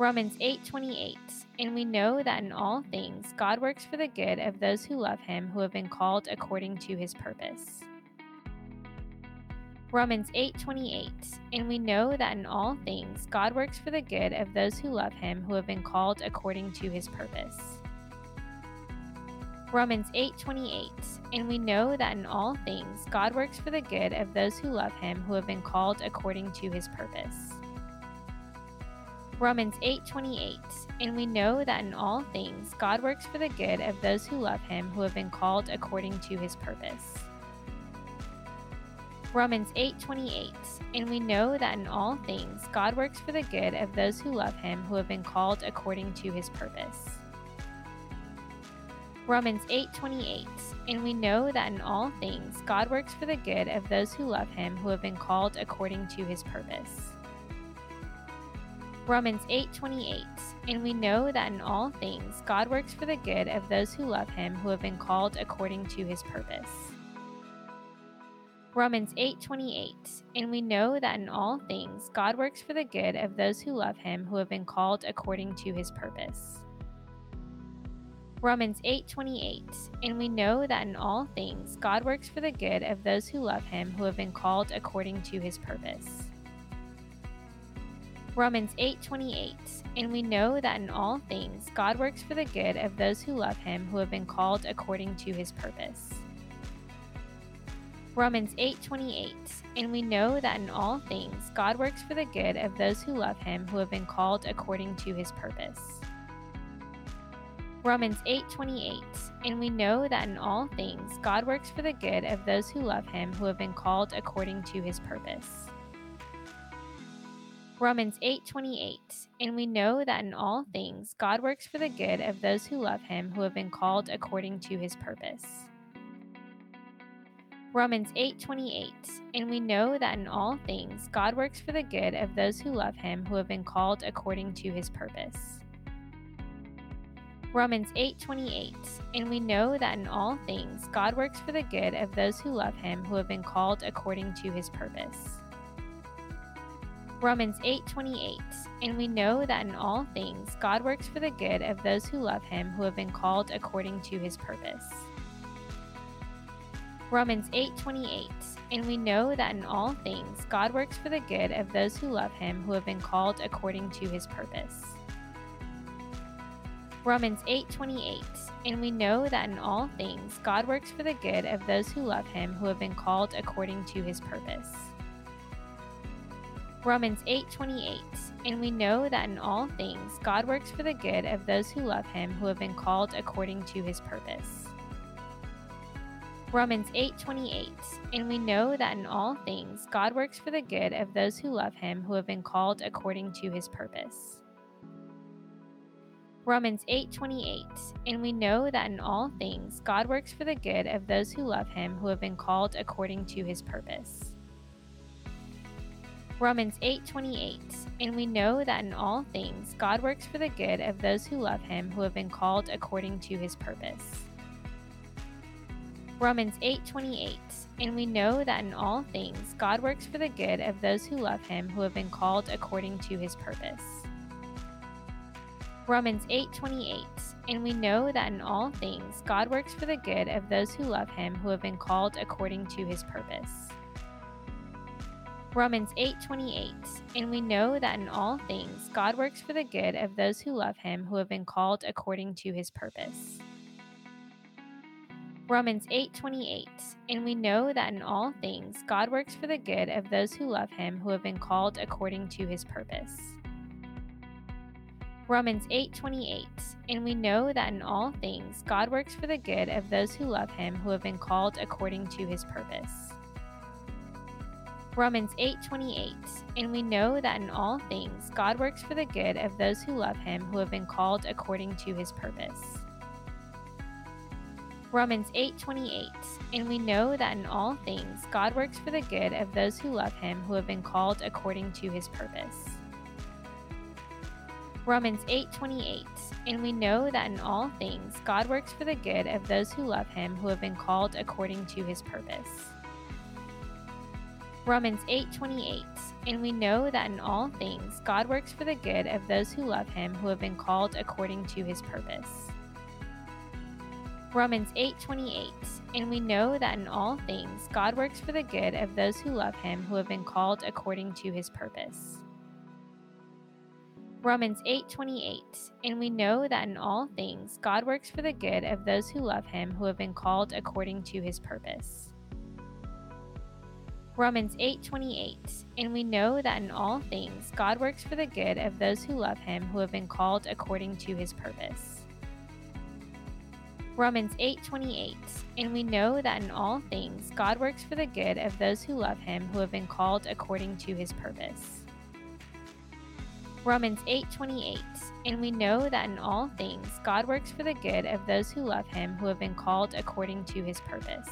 Romans 8:28 And we know that in all things God works for the good of those who love him who have been called according to his purpose. Romans 8:28 And we know that in all things God works for the good of those who love him who have been called according to his purpose. Romans 8:28 And we know that in all things God works for the good of those who love him who have been called according to his purpose. Romans 8:28 And we know that in all things God works for the good of those who love him who have been called according to his purpose. Romans 8:28 And we know that in all things God works for the good of those who love him who have been called according to his purpose. Romans 8:28 And we know that in all things God works for the good of those who love him who have been called according to his purpose. Romans 8:28 And we know that in all things God works for the good of those who love him who have been called according to his purpose. Romans 8:28 And we know that in all things God works for the good of those who love him who have been called according to his purpose. Romans 8:28 And we know that in all things God works for the good of those who love him who have been called according to his purpose. Romans 8:28 And we know that in all things God works for the good of those who love him who have been called according to his purpose. Romans 8:28 And we know that in all things God works for the good of those who love him who have been called according to his purpose. Romans 8:28 And we know that in all things God works for the good of those who love him who have been called according to his purpose. Romans 8:28 And we know that in all things God works for the good of those who love him who have been called according to his purpose. Romans 8:28 And we know that in all things God works for the good of those who love him who have been called according to his purpose. Romans 8:28 And we know that in all things God works for the good of those who love him who have been called according to his purpose. Romans 8:28 And we know that in all things God works for the good of those who love him who have been called according to his purpose. Romans 8:28 And we know that in all things God works for the good of those who love him who have been called according to his purpose. Romans 8:28 And we know that in all things God works for the good of those who love him who have been called according to his purpose. Romans 8:28 And we know that in all things God works for the good of those who love him who have been called according to his purpose. Romans 8:28 And we know that in all things God works for the good of those who love him who have been called according to his purpose. Romans 8:28 And we know that in all things God works for the good of those who love him who have been called according to his purpose. Romans 8:28 And we know that in all things God works for the good of those who love him who have been called according to his purpose. Romans 8:28 And we know that in all things God works for the good of those who love him who have been called according to his purpose. Romans 8:28 And we know that in all things God works for the good of those who love him who have been called according to his purpose. Romans 8:28 And we know that in all things God works for the good of those who love him who have been called according to his purpose. Romans 8:28 And we know that in all things God works for the good of those who love him who have been called according to his purpose. Romans 8:28 And we know that in all things God works for the good of those who love him who have been called according to his purpose. Romans 8:28 And we know that in all things God works for the good of those who love him who have been called according to his purpose. Romans 8:28 And we know that in all things God works for the good of those who love him who have been called according to his purpose. Romans 8:28 And we know that in all things God works for the good of those who love him who have been called according to his purpose. Romans 8:28 And we know that in all things God works for the good of those who love him who have been called according to his purpose. Romans 8:28 And we know that in all things God works for the good of those who love him who have been called according to his purpose. Romans 8:28 And we know that in all things God works for the good of those who love him who have been called according to his purpose. Romans 8:28 And we know that in all things God works for the good of those who love him who have been called according to his purpose. Romans 8:28 And we know that in all things God works for the good of those who love him who have been called according to his purpose. Romans 8:28 And we know that in all things God works for the good of those who love him who have been called according to his purpose.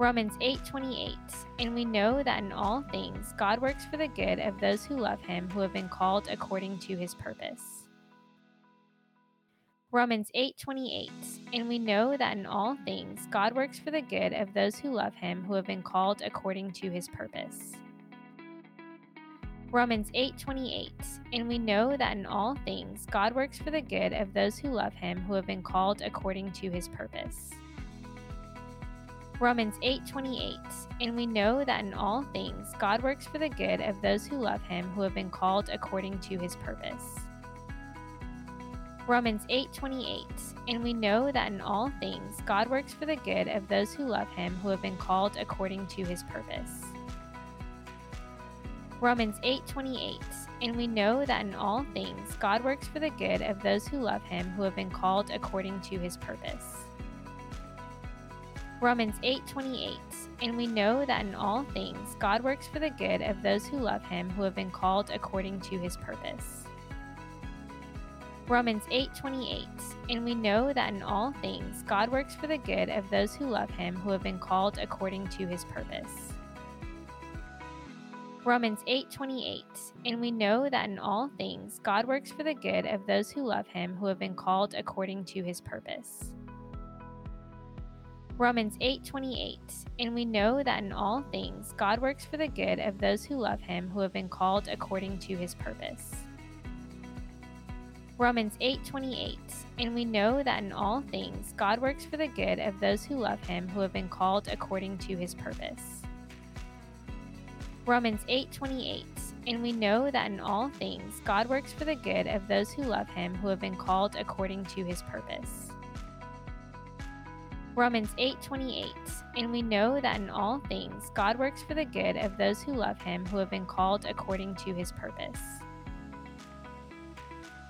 Romans 8:28 And we know that in all things God works for the good of those who love him who have been called according to his purpose. Romans 8:28 And we know that in all things God works for the good of those who love him who have been called according to his purpose. Romans 8:28 And we know that in all things God works for the good of those who love him who have been called according to his purpose. Romans 8:28 And we know that in all things God works for the good of those who love him who have been called according to his purpose. Romans 8:28 And we know that in all things God works for the good of those who love him who have been called according to his purpose. Romans 8:28 And we know that in all things God works for the good of those who love him who have been called according to his purpose. Romans 8:28 And we know that in all things God works for the good of those who love him who have been called according to his purpose. Romans 8:28 And we know that in all things God works for the good of those who love him who have been called according to his purpose. Romans 8:28 And we know that in all things God works for the good of those who love him who have been called according to his purpose. Romans 8:28 And we know that in all things God works for the good of those who love him who have been called according to his purpose. Romans 8:28 And we know that in all things God works for the good of those who love him who have been called according to his purpose. Romans 8:28 And we know that in all things God works for the good of those who love him who have been called according to his purpose. Romans 8:28 And we know that in all things God works for the good of those who love him who have been called according to his purpose.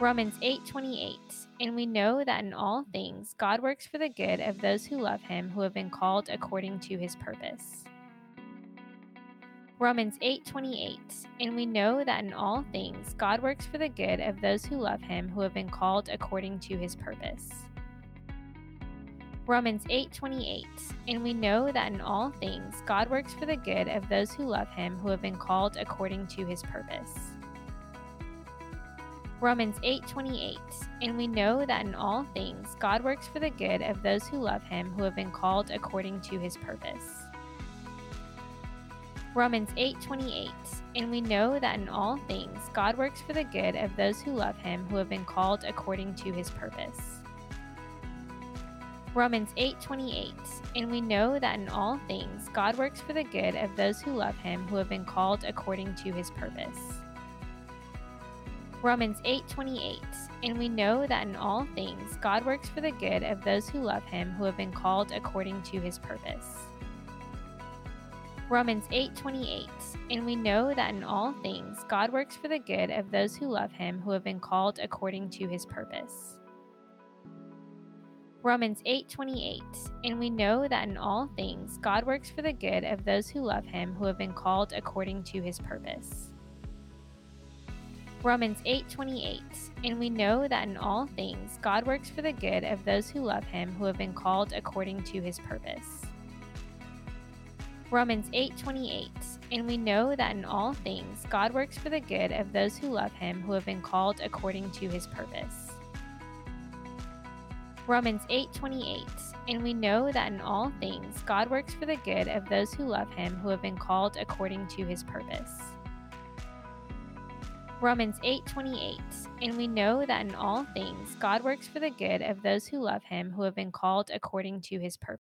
Romans 8:28 And we know that in all things God works for the good of those who love him who have been called according to his purpose. Romans 8:28 And we know that in all things God works for the good of those who love him who have been called according to his purpose. Romans 8:28 And we know that in all things God works for the good of those who love him who have been called according to his purpose. Romans 8:28 And we know that in all things God works for the good of those who love him who have been called according to his purpose. Romans 8:28 And we know that in all things God works for the good of those who love him who have been called according to his purpose. Romans 8:28 And we know that in all things God works for the good of those who love him who have been called according to his purpose. Romans 8:28 And we know that in all things God works for the good of those who love him who have been called according to his purpose. Romans 8:28 And we know that in all things God works for the good of those who love him who have been called according to his purpose. Romans 8:28 And we know that in all things God works for the good of those who love him who have been called according to his purpose. Romans 8:28 And we know that in all things God works for the good of those who love him who have been called according to his purpose. Romans 8:28 And we know that in all things God works for the good of those who love him who have been called according to his purpose. Romans 8:28 And we know that in all things God works for the good of those who love him who have been called according to his purpose. Romans 8:28 And we know that in all things God works for the good of those who love him who have been called according to his purpose.